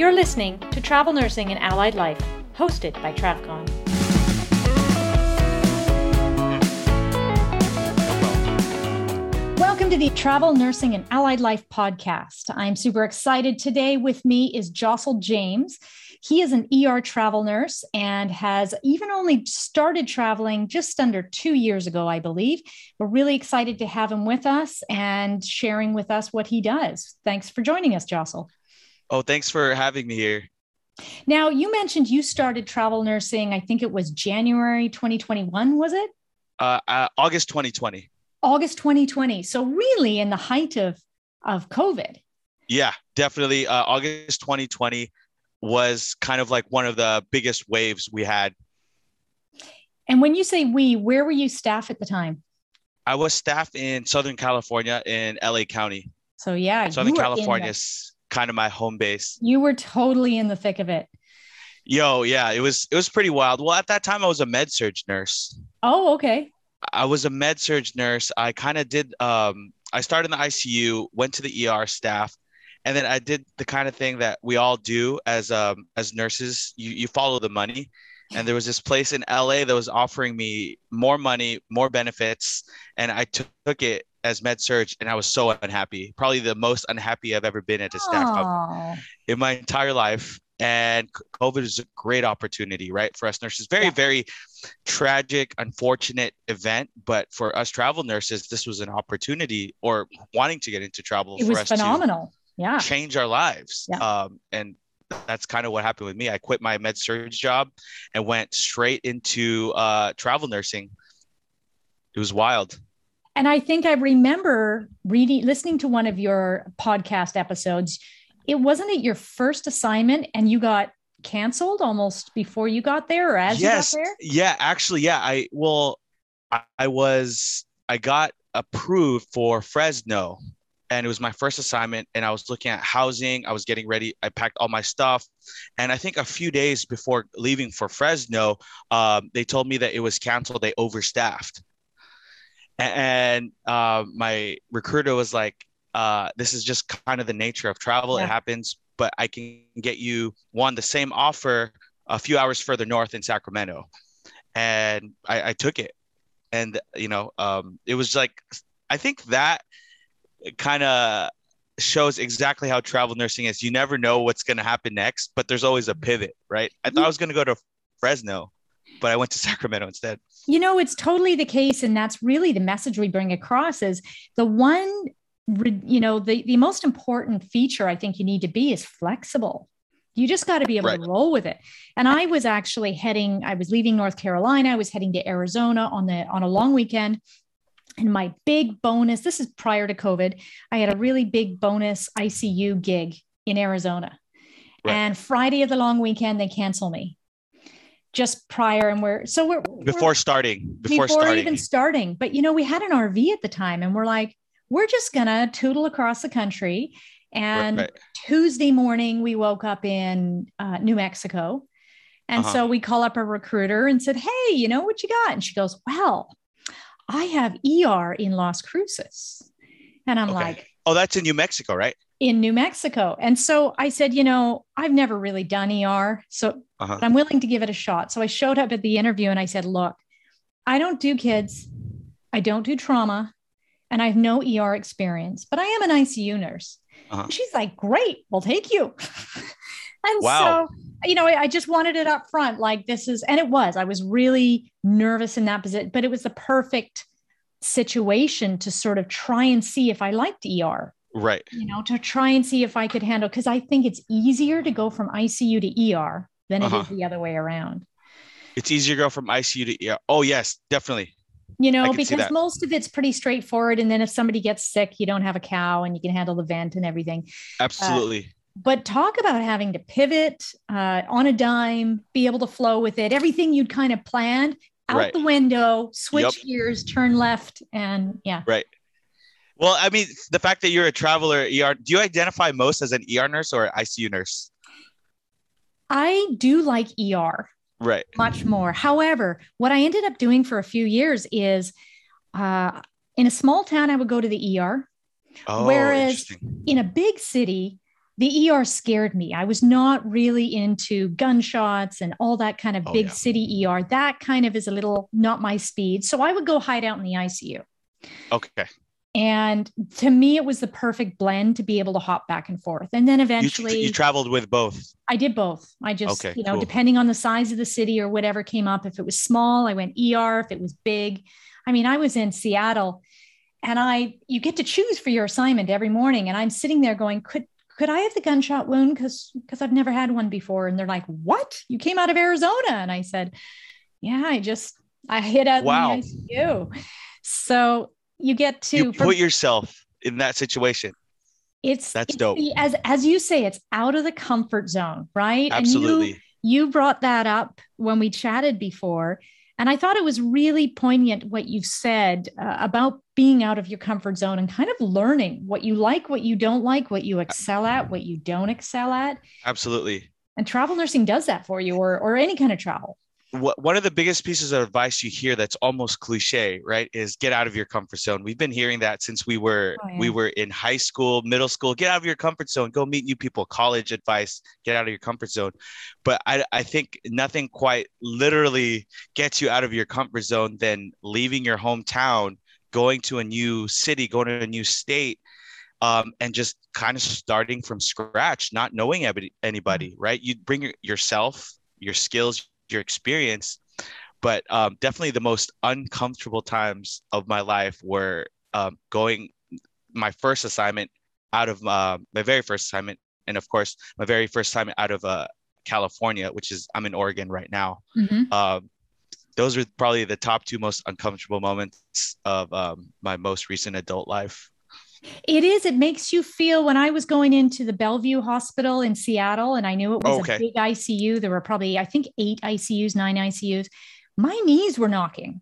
You're listening to Travel Nursing and Allied Life, hosted by TravCon. Welcome to the Travel Nursing and Allied Life podcast. I'm super excited. Today with me is Jossel James. He is an ER travel nurse and has even only started traveling just under two years ago, I believe. We're really excited to have him with us and sharing with us what he does. Thanks for joining us, Jossel. Oh, thanks for having me here. Now, you mentioned you started travel nursing, I think it was January 2021, was it? Uh, uh, August 2020. August 2020. So, really, in the height of, of COVID. Yeah, definitely. Uh, August 2020 was kind of like one of the biggest waves we had. And when you say we, where were you staff at the time? I was staff in Southern California in LA County. So, yeah, Southern California kind of my home base. You were totally in the thick of it. Yo, yeah, it was it was pretty wild. Well, at that time I was a med surg nurse. Oh, okay. I was a med surg nurse. I kind of did um I started in the ICU, went to the ER staff, and then I did the kind of thing that we all do as um as nurses. You you follow the money. And there was this place in LA that was offering me more money, more benefits, and I took it as med surg and I was so unhappy. Probably the most unhappy I've ever been at a staff job in my entire life. And COVID is a great opportunity, right, for us nurses. Very, yeah. very tragic, unfortunate event, but for us travel nurses, this was an opportunity or wanting to get into travel. It was phenomenal. yeah, change our lives. Yeah. Um, and that's kind of what happened with me. I quit my med surg job and went straight into uh, travel nursing. It was wild and I think I remember reading, listening to one of your podcast episodes. It wasn't it your first assignment, and you got canceled almost before you got there, or as yes. you got there. Yeah, actually, yeah. I well, I, I was I got approved for Fresno, and it was my first assignment. And I was looking at housing. I was getting ready. I packed all my stuff, and I think a few days before leaving for Fresno, um, they told me that it was canceled. They overstaffed and uh, my recruiter was like uh, this is just kind of the nature of travel. Yeah. it happens but i can get you one the same offer a few hours further north in sacramento. And i, I took it. And you know um, it was like i think that kind of shows exactly how travel nursing is. You never know what's going to happen next but there's always a pivot right? I thought i was going to go to fresno but i went to sacramento instead you know, it's totally the case. And that's really the message we bring across is the one, you know, the, the most important feature I think you need to be is flexible. You just got to be able right. to roll with it. And I was actually heading, I was leaving North Carolina, I was heading to Arizona on the on a long weekend. And my big bonus, this is prior to COVID, I had a really big bonus ICU gig in Arizona. Right. And Friday of the long weekend, they cancel me just prior and we're so we're before we're, starting before, before starting. even starting but you know we had an rv at the time and we're like we're just gonna tootle across the country and right. tuesday morning we woke up in uh, new mexico and uh-huh. so we call up a recruiter and said hey you know what you got and she goes well i have er in las cruces and i'm okay. like oh that's in new mexico right in New Mexico. And so I said, you know, I've never really done ER, so uh-huh. I'm willing to give it a shot. So I showed up at the interview and I said, look, I don't do kids, I don't do trauma, and I have no ER experience, but I am an ICU nurse. Uh-huh. She's like, great, we'll take you. and wow. so, you know, I just wanted it up front. Like this is, and it was, I was really nervous in that position, but it was the perfect situation to sort of try and see if I liked ER right. You know to try and see if i could handle because i think it's easier to go from icu to er than uh-huh. it is the other way around. It's easier to go from icu to er oh yes definitely. You know because most of it's pretty straightforward and then if somebody gets sick you don't have a cow and you can handle the vent and everything. Absolutely. Uh, but talk about having to pivot uh, on a dime be able to flow with it everything you'd kind of planned out right. the window switch yep. gears turn left and yeah. Right well, I mean, the fact that you're a traveler ER, do you identify most as an ER nurse or ICU nurse? I do like ER. Right. Much more. However, what I ended up doing for a few years is uh, in a small town, I would go to the ER. Oh, whereas in a big city, the ER scared me. I was not really into gunshots and all that kind of oh, big yeah. city ER. That kind of is a little not my speed. So I would go hide out in the ICU. Okay. And to me, it was the perfect blend to be able to hop back and forth. And then eventually, you, you traveled with both. I did both. I just, okay, you know, cool. depending on the size of the city or whatever came up. If it was small, I went ER. If it was big, I mean, I was in Seattle, and I, you get to choose for your assignment every morning, and I'm sitting there going, could could I have the gunshot wound? Because because I've never had one before. And they're like, what? You came out of Arizona? And I said, yeah, I just I hit out wow. in the ICU. So you get to you put yourself in that situation. It's that's it's dope. The, as as you say, it's out of the comfort zone, right? Absolutely. And you, you brought that up when we chatted before. And I thought it was really poignant what you said uh, about being out of your comfort zone and kind of learning what you like, what you don't like, what you excel at, what you don't excel at. Absolutely. And travel nursing does that for you, or, or any kind of travel one of the biggest pieces of advice you hear that's almost cliche right is get out of your comfort zone. We've been hearing that since we were oh, yeah. we were in high school middle school. Get out of your comfort zone. Go meet new people. College advice. Get out of your comfort zone. But i, I think nothing quite literally gets you out of your comfort zone than leaving your hometown going to a new city going to a new state um, and just kind of starting from scratch not knowing anybody mm-hmm. right? You bring yourself your skills your experience but um, definitely the most uncomfortable times of my life were um, going my first assignment out of uh, my very first assignment and of course my very first assignment out of uh, california which is i'm in oregon right now mm-hmm. um, those are probably the top two most uncomfortable moments of um, my most recent adult life it is. It makes you feel when I was going into the Bellevue Hospital in Seattle, and I knew it was okay. a big ICU. There were probably, I think, eight ICUs, nine ICUs. My knees were knocking.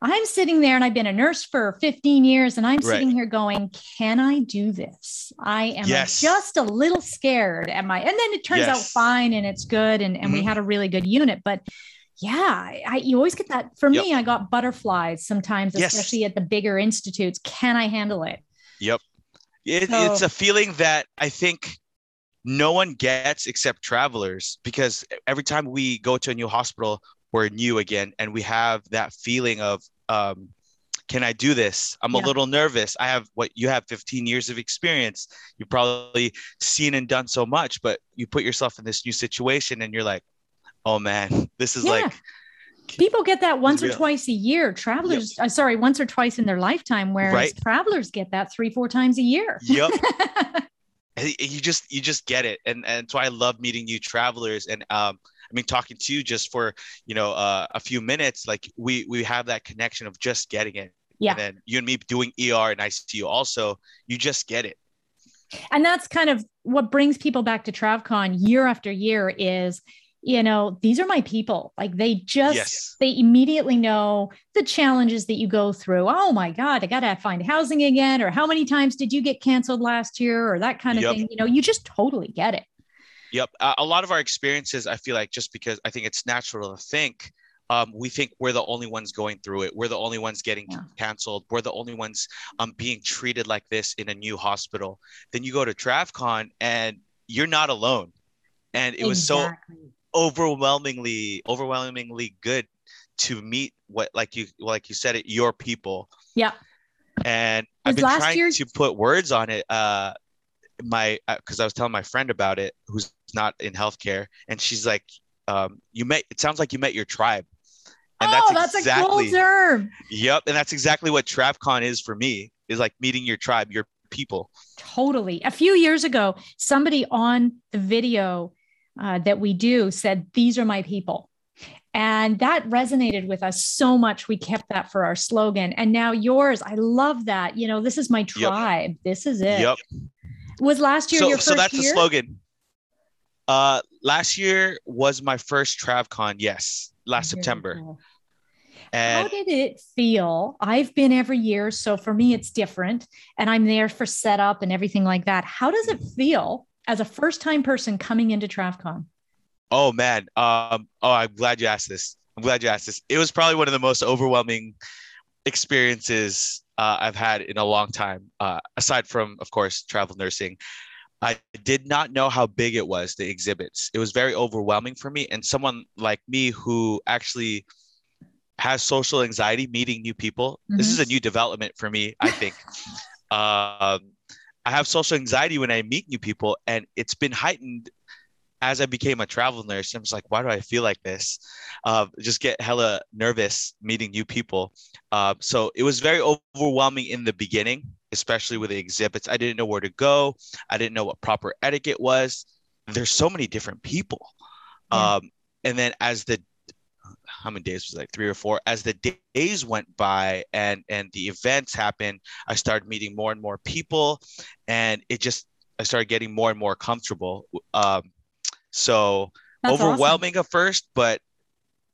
I'm sitting there and I've been a nurse for 15 years and I'm right. sitting here going, can I do this? I am yes. just a little scared. Am I? And then it turns yes. out fine and it's good. And, and mm-hmm. we had a really good unit. But yeah, I, you always get that. For yep. me, I got butterflies sometimes, especially yes. at the bigger institutes. Can I handle it? Yep. It, it's a feeling that I think no one gets except travelers because every time we go to a new hospital, we're new again and we have that feeling of, um, can I do this? I'm yeah. a little nervous. I have what you have 15 years of experience. You've probably seen and done so much, but you put yourself in this new situation and you're like, oh man, this is yeah. like people get that once or twice a year. Travelers yep. uh, sorry once or twice in their lifetime whereas right. travelers get that three four times a year. Yep you just you just get it. And and so i love meeting new travelers. And um i mean talking to you just for you know uh, a few minutes like we we have that connection of just getting it. Yeah. And then you and me doing er and icu also you just get it. And that's kind of what brings people back to travcon year after year is you know these are my people like they just yes. they immediately know the challenges that you go through oh my god i gotta find housing again or how many times did you get canceled last year or that kind of yep. thing you know you just totally get it yep uh, a lot of our experiences i feel like just because i think it's natural to think um, we think we're the only ones going through it. We're the only ones getting yeah. canceled. We're the only ones um, being treated like this in a new hospital. Then you go to TravCon and you're not alone. And it exactly. was so overwhelmingly overwhelmingly good to meet what like you like you said it your people yeah and i've been trying year- to put words on it uh my because uh, i was telling my friend about it who's not in healthcare and she's like um you met it sounds like you met your tribe and oh, that's, that's exactly, a cool term. Yep, and that's exactly what TravCon is for me. Is like meeting your tribe, your people. Totally. A few years ago, somebody on the video uh, that we do said, These are my people. And that resonated with us so much. We kept that for our slogan. And now yours, I love that. You know, this is my tribe. Yep. This is it. Yep. Was last year so, your first So that's year? the slogan. Uh, last year was my first TravCon. Yes, last Very September. Cool. And How did it feel? I've been every year, so for me it's different, and I'm there for setup and everything like that. How does it feel as a first time person coming into TravCon? Oh man. Um, oh, I'm glad you asked this. I'm glad you asked this. It was probably one of the most overwhelming experiences uh, I've had in a long time, uh, aside from, of course, travel nursing. I did not know how big it was, the exhibits. It was very overwhelming for me. And someone like me who actually has social anxiety, meeting new people, mm-hmm. this is a mm-hmm. new development for me, I think. um, I have social anxiety when I meet new people, and it's been heightened as I became a travel nurse. I was like, why do I feel like this? Uh, just get hella nervous meeting new people. Uh, so it was very overwhelming in the beginning especially with the exhibits. I didn't know where to go. I didn't know what proper etiquette was. There's so many different people. Yeah. Um, and then as the how many days was it, like three or four as the days went by and and the events happened i started meeting more and more people and it just i started getting more and more comfortable um so That's overwhelming awesome. at first but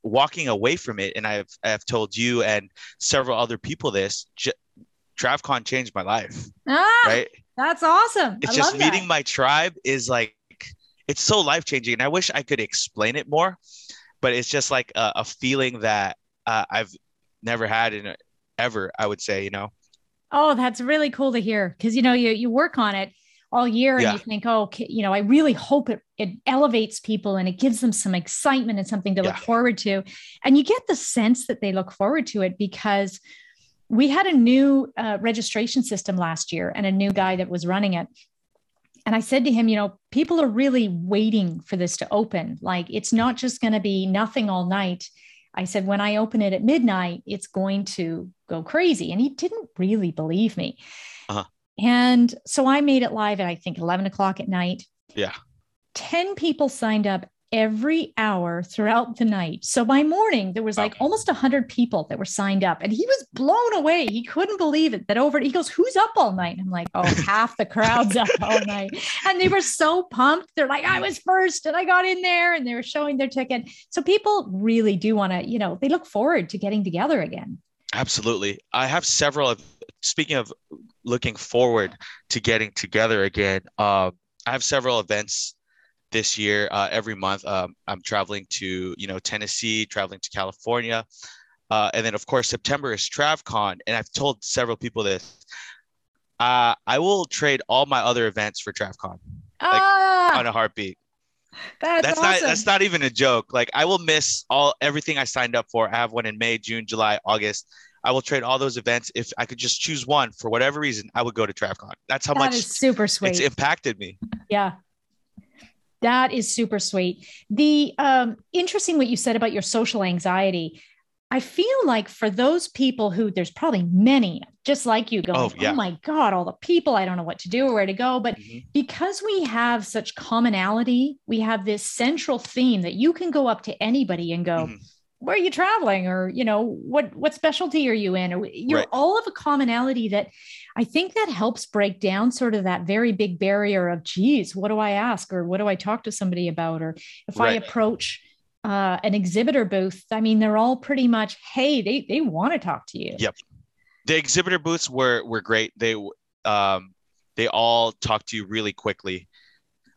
walking away from it and i've i've told you and several other people this j- TravCon changed my life. Ah, right? That's awesome. It's I just meeting that. my tribe is like it's so life changing, and I wish I could explain it more, but it's just like a, a feeling that uh, I've never had in ever. I would say, you know. Oh, that's really cool to hear because you know you you work on it all year and yeah. you think, oh, you know, I really hope it it elevates people and it gives them some excitement and something to yeah. look forward to, and you get the sense that they look forward to it because we had a new uh, registration system last year and a new guy that was running it. And I said to him, you know, people are really waiting for this to open. Like it's not just going to be nothing all night. I said, when I open it at midnight, it's going to go crazy. And he didn't really believe me. Uh-huh. And so I made it live at, I think, 11 o'clock at night. Yeah. 10 people signed up every hour throughout the night. So by morning, there was like almost 100 people that were signed up, and he was blown away. He couldn't believe it that over, he goes, Who's up all night? I'm like, Oh, half the crowd's up all night. And they were so pumped. They're like, I was first and I got in there, and they were showing their ticket. So people really do want to, you know, they look forward to getting together again. Absolutely. I have several of, speaking of looking forward to getting together again, uh, I have several events this year uh, every month um, i'm traveling to you know tennessee traveling to california uh, and then of course september is travcon and i've told several people this uh, i will trade all my other events for travcon like, ah, on a heartbeat that's, that's awesome. not that's not even a joke like i will miss all everything i signed up for i have one in may june july august I will trade all those events. If I could just choose one for whatever reason, I would go to TravCon. That's how that much super sweet. It's impacted me. Yeah. That is super sweet. The um, interesting what you said about your social anxiety. I feel like for those people who there's probably many just like you going, oh, yeah. oh my God, all the people, I don't know what to do or where to go. But mm-hmm. because we have such commonality, we have this central theme that you can go up to anybody and go, mm-hmm where are you traveling or you know what what specialty are you in or you're right. all of a commonality that i think that helps break down sort of that very big barrier of geez what do i ask or what do i talk to somebody about or if right. i approach uh, an exhibitor booth i mean they're all pretty much hey they they want to talk to you yep the exhibitor booths were were great they um they all talked to you really quickly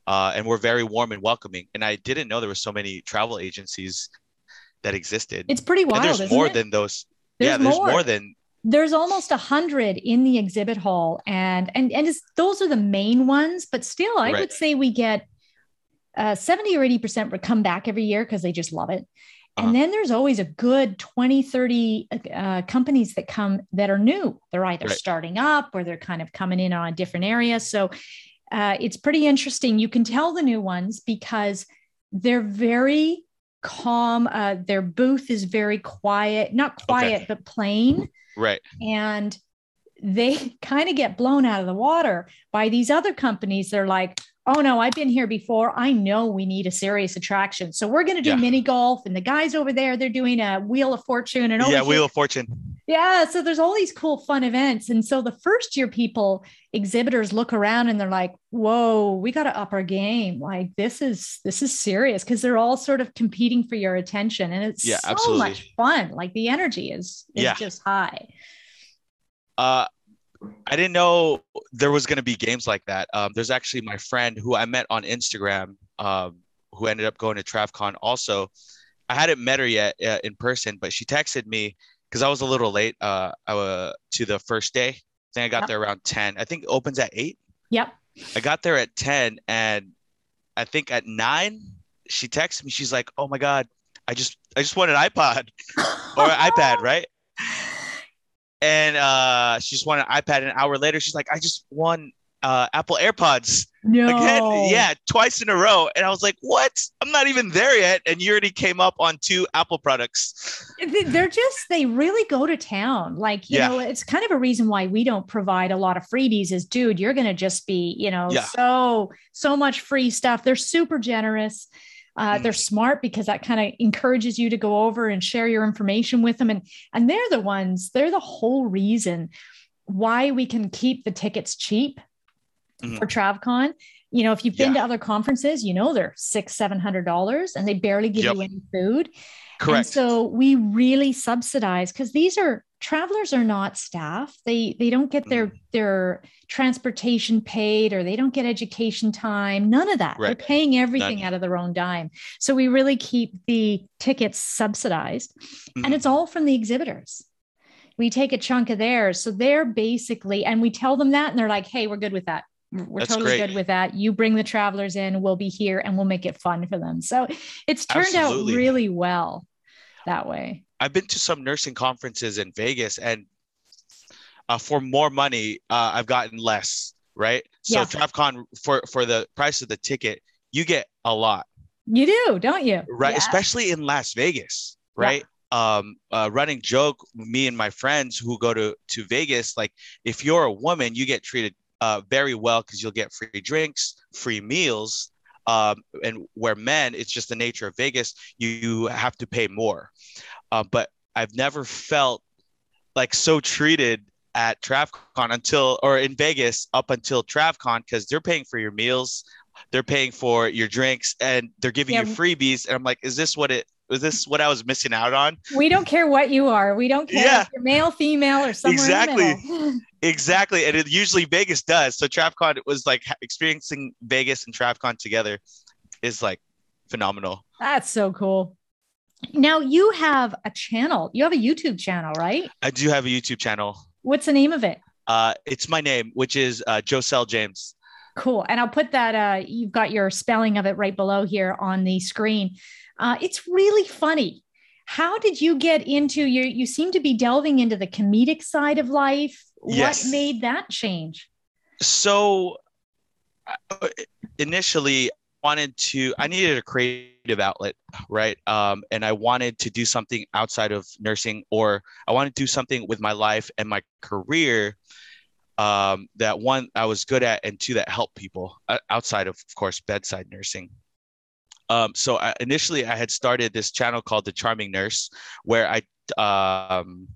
uh, and were very warm and welcoming and i didn't know there were so many travel agencies that existed. It's pretty wild. And there's more it? than those. There's yeah, there's more. more than there's almost a hundred in the exhibit hall, and and and those are the main ones. But still, I right. would say we get uh, 70 or 80 percent would come back every year because they just love it. And uh-huh. then there's always a good 20, 30 uh, companies that come that are new. They're either right. starting up or they're kind of coming in on a different area. So uh, it's pretty interesting. You can tell the new ones because they're very calm. Uh, their booth is very quiet, not quiet, okay. but plain. Right. And they kind of get blown out of the water by these other companies. They're like, oh no, I've been here before. I know we need a serious attraction. So we're going to do yeah. mini golf. And the guys over there, they're doing a Wheel of Fortune. And yeah, Wheel of Fortune. Yeah. So there's all these cool, fun events. And so the first year people, exhibitors look around and they're like, whoa, we got to up our game. Like this is, this is serious because they're all sort of competing for your attention. And it's yeah, so absolutely. much fun. Like the energy is, is yeah. just high. Uh, I didn't know there was going to be games like that. Um, there's actually my friend who I met on Instagram, um, who ended up going to TravCon also. I hadn't met her yet uh, in person, but she texted me because I was a little late uh, uh, to the first day. I think I got yep. there around 10. I think it opens at 8. Yep. I got there at 10 and I think at nine, she texted me. She's like, "Oh my god, I just I just won an iPod or an iPad, right?" And uh, she just won an iPad. An hour later, she's like, "I just won uh, Apple AirPods no. again. Yeah, twice in a row." And I was like, "What? I'm not even there yet." And you already came up on two Apple products. They're just they really go to town. Like you yeah. know, it's kind of a reason why we don't provide a lot of freebies. Is dude, you're going to just be you know yeah. so so much free stuff. They're super generous. Uh, they're mm. smart because that kind of encourages you to go over and share your information with them, and and they're the ones. They're the whole reason why we can keep the tickets cheap mm-hmm. for TravCon. You know, if you've been yeah. to other conferences, you know they're six, seven hundred dollars, and they barely give yep. you any food. Correct. And so we really subsidize because these are travelers are not staff. They they don't get their mm. their transportation paid or they don't get education time. None of that. Right. They're paying everything None. out of their own dime. So we really keep the tickets subsidized, mm-hmm. and it's all from the exhibitors. We take a chunk of theirs. So they're basically, and we tell them that, and they're like, "Hey, we're good with that." We're That's totally great. good with that. You bring the travelers in, we'll be here and we'll make it fun for them. So it's turned Absolutely. out really well that way. I've been to some nursing conferences in Vegas and uh, for more money, uh, I've gotten less, right? So yeah. TravCon for for the price of the ticket, you get a lot. You do, don't you? Right, yeah. especially in Las Vegas, right? Yeah. Um, uh, running joke, me and my friends who go to to Vegas, like if you're a woman, you get treated uh, very well because you'll get free drinks, free meals. Um, and where men, it's just the nature of Vegas, you, you have to pay more. Uh, but I've never felt like so treated at TravCon until, or in Vegas up until TravCon because they're paying for your meals, they're paying for your drinks, and they're giving yeah. you freebies. And I'm like, is this what it was this what I was missing out on? We don't care what you are. We don't care yeah. if you're male, female, or somewhere exactly. exactly. And it usually Vegas does. So TravCon was like experiencing Vegas and TravCon together is like phenomenal. That's so cool. Now you have a channel. You have a YouTube channel, right? I do have a YouTube channel. What's the name of it? Uh, it's my name, which is uh, Josel James. Cool. And I'll put that, uh, you've got your spelling of it right below here on the screen. Uh, it's really funny. How did you get into your, you seem to be delving into the comedic side of life. Yes. What made that change? So uh, initially, wanted to i needed a creative outlet right um, and i wanted to do something outside of nursing or i wanted to do something with my life and my career um, that one i was good at and two that helped people uh, outside of of course bedside nursing um, so I, initially i had started this channel called the charming nurse where i um,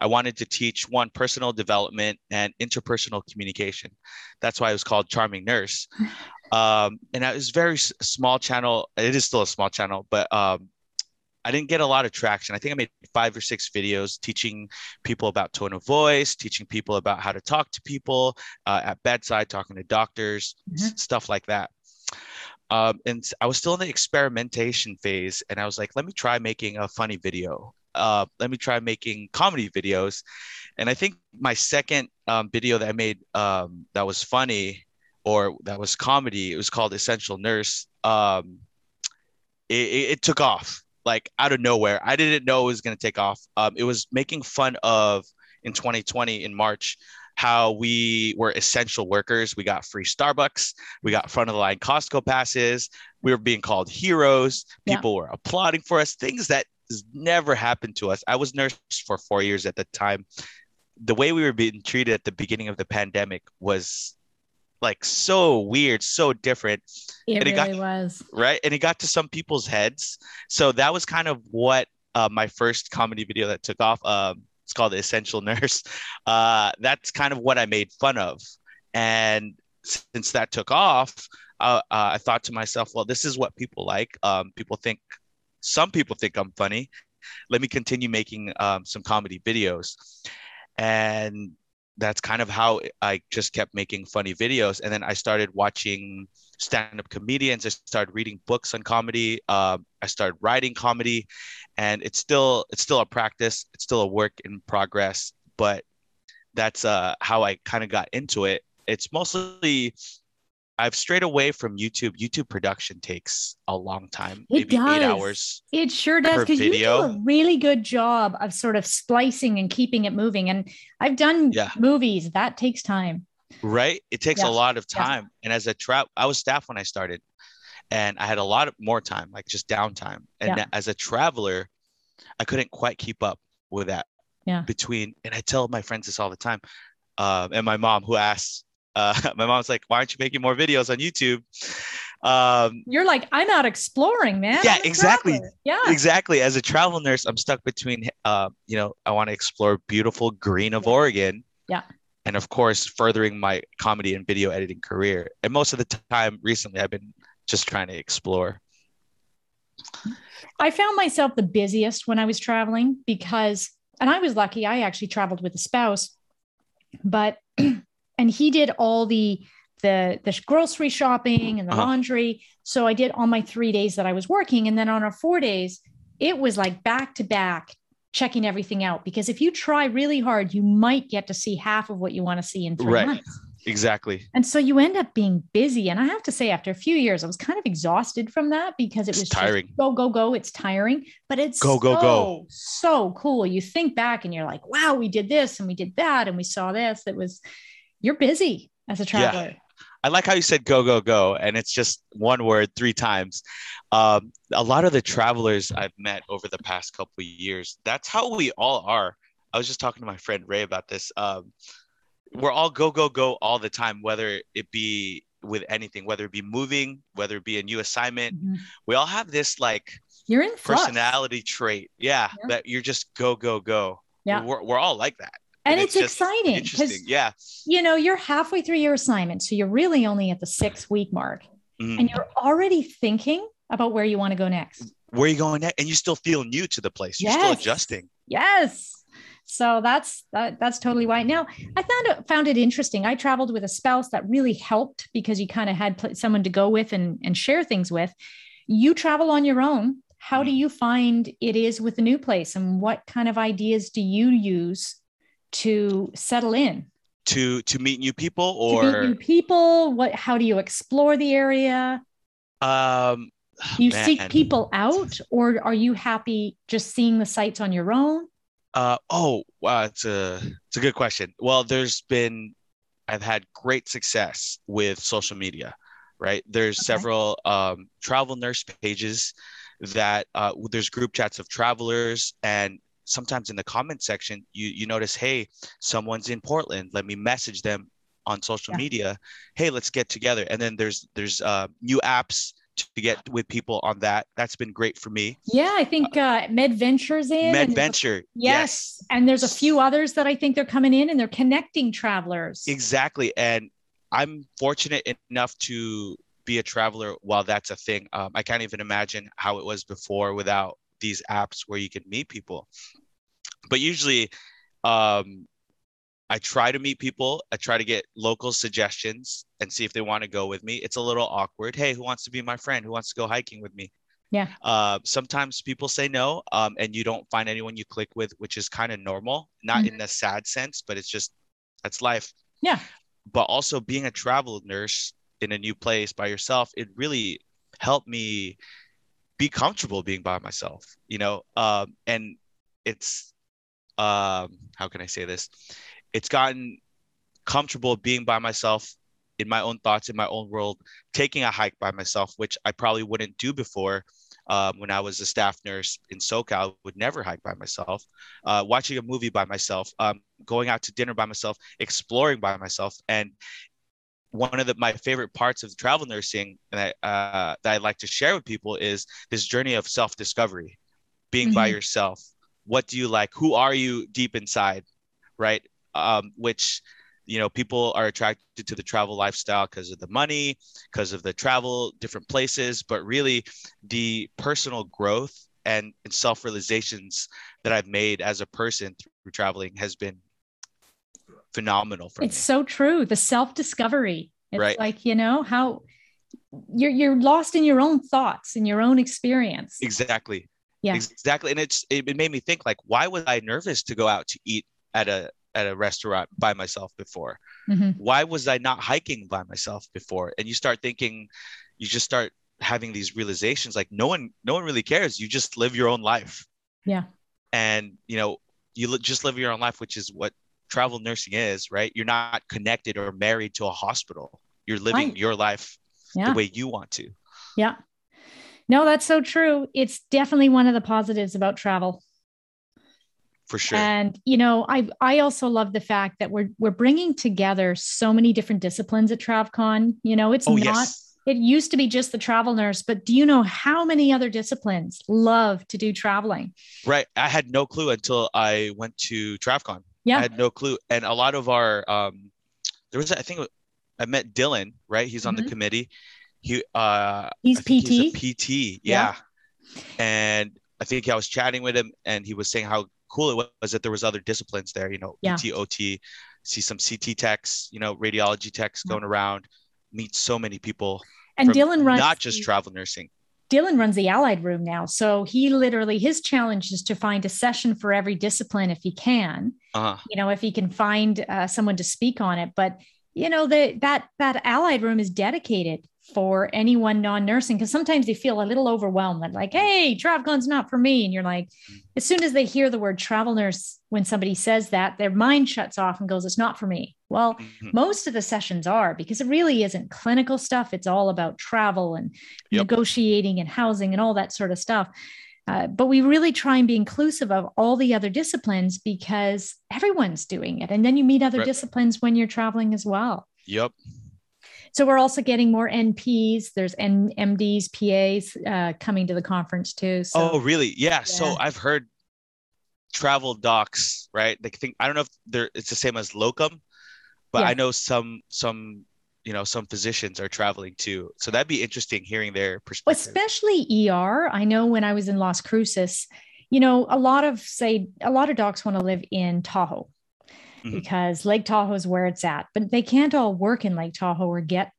I wanted to teach one personal development and interpersonal communication. That's why it was called Charming Nurse. Um, and it was very small channel. It is still a small channel, but um, I didn't get a lot of traction. I think I made five or six videos teaching people about tone of voice, teaching people about how to talk to people uh, at bedside, talking to doctors, mm-hmm. stuff like that. Um, and I was still in the experimentation phase, and I was like, let me try making a funny video. Uh, let me try making comedy videos. And I think my second um, video that I made um, that was funny or that was comedy. It was called Essential Nurse. Um, it, it, it took off like out of nowhere. I didn't know it was going to take off. Um, it was making fun of in 2020 in March how we were essential workers. We got free Starbucks, we got front of the line Costco passes, we were being called heroes. People yeah. were applauding for us, things that never happened to us. I was nurse for four years at the time. The way we were being treated at the beginning of the pandemic was like so weird, so different. It and really got, was. Right. And it got to some people's heads. So that was kind of what uh, my first comedy video that took off. Um, it's called The Essential Nurse. Uh, that's kind of what I made fun of. And since that took off, uh, uh, I thought to myself, well, this is what people like. Um, people think, some people think I'm funny. Let me continue making um, some comedy videos. And that's kind of how I just kept making funny videos. And then I started watching stand-up comedians. I started reading books on comedy. Uh, I started writing comedy, and it's still it's still a practice. It's still a work in progress. But that's uh, how I kind of got into it. It's mostly I've strayed away from YouTube. YouTube production takes a long time, it maybe does. eight hours. It sure does because you do a really good job of sort of splicing and keeping it moving. And I've done Yeah. movies that takes time. right? It takes Yeah. a lot of Yeah. time. And as a trap, I was staff when I started, and I had a lot of more time, like just downtime. And Yeah. as a traveler, I couldn't quite keep up with that. Yeah. Between, and I tell my friends this all the time, um, and my mom who asks, uh, my mom's like, "Why aren't you making more videos on YouTube?" Um, You're like, I'm out exploring, man. Yeah, exactly. traveler." Yeah. exactly. As a travel nurse, I'm stuck between, uh, you know, I want to explore beautiful green of Yeah. Oregon. Yeah. And of course, furthering my comedy and video editing career. And most of the time recently, I've been just trying to explore. I found myself the busiest when I was traveling because, and I was lucky, I actually traveled with a spouse, but, and he did all the, the, the grocery shopping and the Uh-huh. laundry. So I did on my three days that I was working. And then on our four days, it was like back to back checking everything out. Because if you try really hard, you might get to see half of what you want to see in three Right. months. Exactly. And so you end up being busy. And I have to say, after a few years, I was kind of exhausted from that because it It's was just tiring. go, go, go. It's tiring, but it's Go, go, so, go. So cool. You think back and you're like, wow, we did this and we did that and we saw this. It was, you're busy as a traveler. Yeah. I like how you said go, go, go. And it's just one word three times. Um, a lot of the travelers I've met over the past couple of years, that's how we all are. I was just talking to my friend Ray about this. Um, we're all go, go, go all the time, whether it be with anything, whether it be moving, whether it be a new assignment. Mhm. We all have this like You're in flux. personality trait. Yeah, Yeah. that you're just go, go, go. Yeah. We're, we're all like that. And, it's, just exciting because, Interesting. Yeah. you know, you're halfway through your assignment. So you're really only at the six week mark Mhm. and you're already thinking about where you want to go next. Where are you going next? And you still feel new to the place. You're still adjusting. Yes. So that's that, that's totally why. Now, I found it found it interesting. I traveled with a spouse that really helped because you kind of had pl- someone to go with and and share things with. You travel on your own. How do you find it is with the new place, and what kind of ideas do you use to settle in? to to meet new people or to meet new people? What? How do you explore the area? um you man, seek people out, or are you happy just seeing the sites on your own? uh oh wow it's a it's a good question well there's been i've had great success with social media right there's Okay. several um travel nurse pages that uh there's group chats of travelers and sometimes in the comment section you you notice hey someone's in portland let me message them on social Yeah. media hey let's get together and then there's there's uh new apps to get with people on that that's been great for me Yeah, I think uh, Med Ventures in. and there's a- medventure Yes. And there's a few others that I think they're coming in and they're connecting travelers. Exactly. And I'm fortunate enough to be a traveler while that's a thing. Um, I can't even imagine how it was before without these apps where you can meet people. But usually, um, I try to meet people. I try to get local suggestions and see if they want to go with me. It's a little awkward. Hey, who wants to be my friend? Who wants to go hiking with me? Yeah. Uh, sometimes people say no, um, and you don't find anyone you click with, which is kind of normal, not in a sad sense, but it's just that's life Yeah. but also being a travel nurse in a new place by yourself it really helped me be comfortable being by myself you know um, and it's um, how can i say this? It's gotten comfortable being by myself in my own thoughts in my own world taking a hike by myself which i probably wouldn't do before um, when i was a staff nurse in socal would never hike by myself uh, watching a movie by myself um, going out to dinner by myself exploring by myself and one of the, my favorite parts of travel nursing that, uh, that I like to share with people is this journey of self discovery, being by Mhm. yourself. What do you like? Who are you deep inside? Right. Um, which, you know, people are attracted to the travel lifestyle because of the money, because of the travel, different places, but really the personal growth and, and self realizations that I've made as a person through traveling has been phenomenal for It's me. so true. The self discovery. It's Right. like, you know, how you're you're lost in your own thoughts and your own experience. Exactly. Yeah. Exactly. And it's it, it made me think like, why was I nervous to go out to eat at a at a restaurant by myself before? Mm-hmm. Why was I not hiking by myself before? And you start thinking, you just start having these realizations like no one no one really cares you just live your own life yeah and you know you just live your own life which is what travel nursing is right you're not connected or married to a hospital you're living right. your life yeah. the way you want to yeah no that's so true it's definitely one of the positives about travel for sure and you know i i also love the fact that we're we're bringing together so many different disciplines at travcon you know it's oh, not yes it used to be just the travel nurse, but do you know how many other disciplines love to do traveling? Right. I had no clue until I went to TravCon. Yeah. I had no clue. And a lot of our, um, there was, I think I met Dylan, right? He's on mm-hmm. the committee. He, uh, he's PT. He's PT. Yeah. yeah. And I think I was chatting with him and he was saying how cool it was that there was other disciplines there, you know, yeah. PT, OT, see some CT techs, you know, radiology techs yeah. going around meet so many people. And Dylan runs not just travel nursing. Dylan runs the allied room now. So he literally his challenge is to find a session for every discipline if he can. Uh-huh. You know, if he can find uh, someone to speak on it. But you know, the, that that allied room is dedicated for anyone non-nursing because sometimes they feel a little overwhelmed like hey travcon's not for me and you're like as soon as they hear the word travel nurse when somebody says that their mind shuts off and goes it's not for me well mm-hmm. most of the sessions are because it really isn't clinical stuff it's all about travel and yep. negotiating and housing and all that sort of stuff uh, but we really try and be inclusive of all the other disciplines because everyone's doing it and then you meet other right. disciplines when you're traveling as well yep so we're also getting more NPs. There's N- MDs, PAs uh, coming to the conference too. So, oh, really? Yeah. yeah. So I've heard travel docs, right? They think I don't know if they're it's the same as locum, but yeah. I know some some you know some physicians are traveling too. So that'd be interesting hearing their perspective. Especially ER. I know when I was in Las Cruces, you know, a lot of say a lot of docs want to live in Tahoe mm-hmm. because Lake Tahoe is where it's at. But they can't all work in Lake Tahoe or get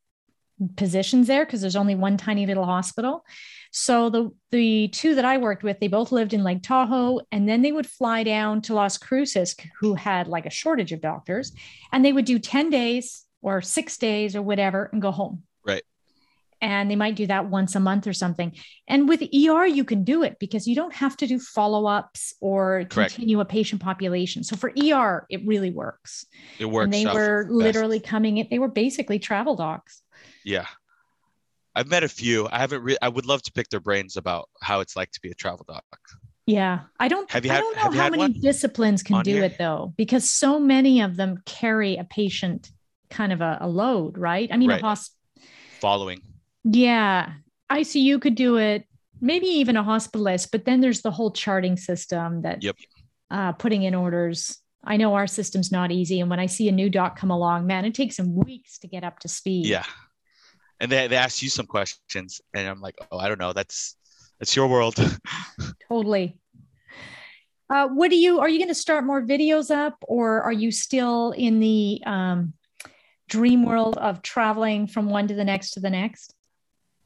positions there because there's only one tiny little hospital. So the the two that I worked with, they both lived in Lake Tahoe, and then they would fly down to Las Cruces, who had like a shortage of doctors, and they would do ten days or six days or whatever and go home Right. and they might do that once a month or something. And with ER, you can do it because you don't have to do follow ups or Correct. continue a patient population. So for ER, it really works. It works. And they were literally coming in, they were basically travel docs. Yeah. I've met a few. I haven't. Re- I would love to pick their brains about how it's like to be a travel doc. Yeah, I don't. Have you had, I don't know how many disciplines can do here? it though, because so many of them carry a patient kind of a, a load, right? I mean, right. a hospital following. Yeah. ICU could do it, maybe even a hospitalist, but then there's the whole charting system that yep. uh, putting in orders. I know our system's not easy. And when I see a new doc come along, man, it takes them weeks to get up to speed. Yeah. And they, they ask you some questions and I'm like, oh, I don't know. That's, that's your world. totally. Uh, what do you, are you going to start more videos up or are you still in the um, dream world of traveling from one to the next to the next?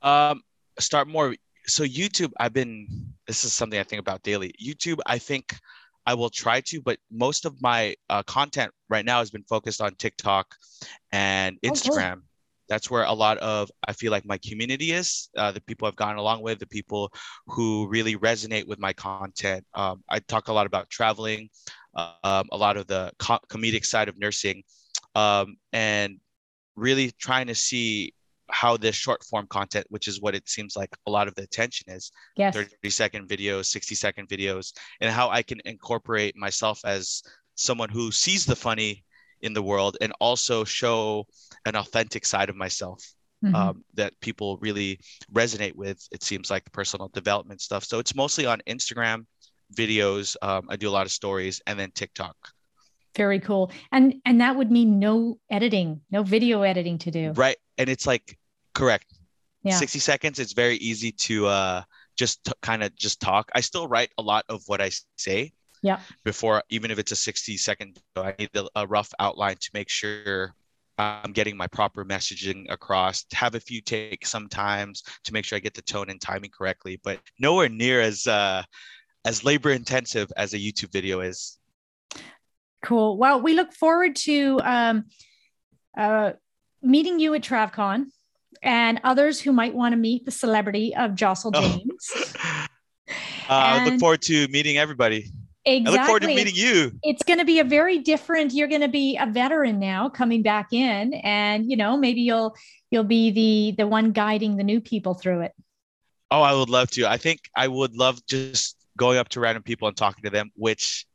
Um, start more. So YouTube, I've been. This is something I think about daily. YouTube, I think I will try to, but most of my uh, content right now has been focused on TikTok and Instagram. Oh, cool. That's where a lot of I feel like my community is. Uh, the people I've gone along with, the people who really resonate with my content. Um, I talk a lot about traveling, um, a lot of the co- comedic side of nursing, um, and really trying to see how this short form content, which is what it seems like a lot of the attention is yes. 30 second videos, 60 second videos, and how I can incorporate myself as someone who sees the funny in the world and also show an authentic side of myself mm-hmm. um, that people really resonate with. It seems like the personal development stuff. So it's mostly on Instagram videos. Um, I do a lot of stories and then TikTok. Very cool. And and that would mean no editing, no video editing to do. Right. And it's like correct. Yeah. 60 seconds it's very easy to uh just t- kind of just talk. I still write a lot of what I say. Yeah. Before even if it's a 60 second I need a rough outline to make sure I'm getting my proper messaging across. Have a few takes sometimes to make sure I get the tone and timing correctly, but nowhere near as uh as labor intensive as a YouTube video is. Cool. Well, we look forward to um, uh, meeting you at TravCon and others who might want to meet the celebrity of Jossel Oh. James. Uh, I look forward to meeting everybody. Exactly. I look forward to meeting you. it's going to be a very different you're going to be a veteran now coming back in and you know maybe you'll you'll be the the one guiding the new people through it Oh, I would love to. I think I would love just going up to random people and talking to them, which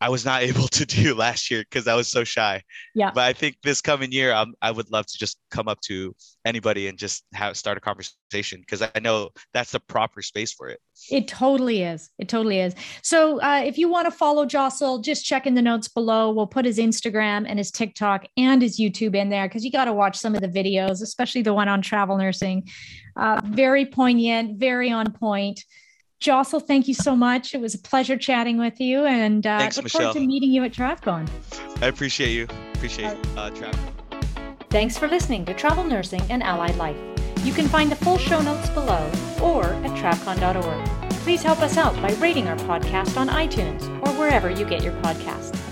I was not able to do last year because I was so shy. Yeah. But I think this coming year, um, I would love to just come up to anybody and just have start a conversation because I know that's the proper space for it. it totally is it totally is so uh, if you want to follow Jossel, just check in the notes below we'll put his instagram and his tiktok and his youtube in there because you got to watch some of the videos especially the one on travel nursing uh, very poignant very on point Jossel, thank you so much. It was a pleasure chatting with you, and uh, Thanks, look forward to meeting you at TravCon. I appreciate you. Appreciate uh, travel. Thanks for listening to Travel Nursing and Allied Life. You can find the full show notes below or at travcon.org. Please help us out by rating our podcast on iTunes or wherever you get your podcasts.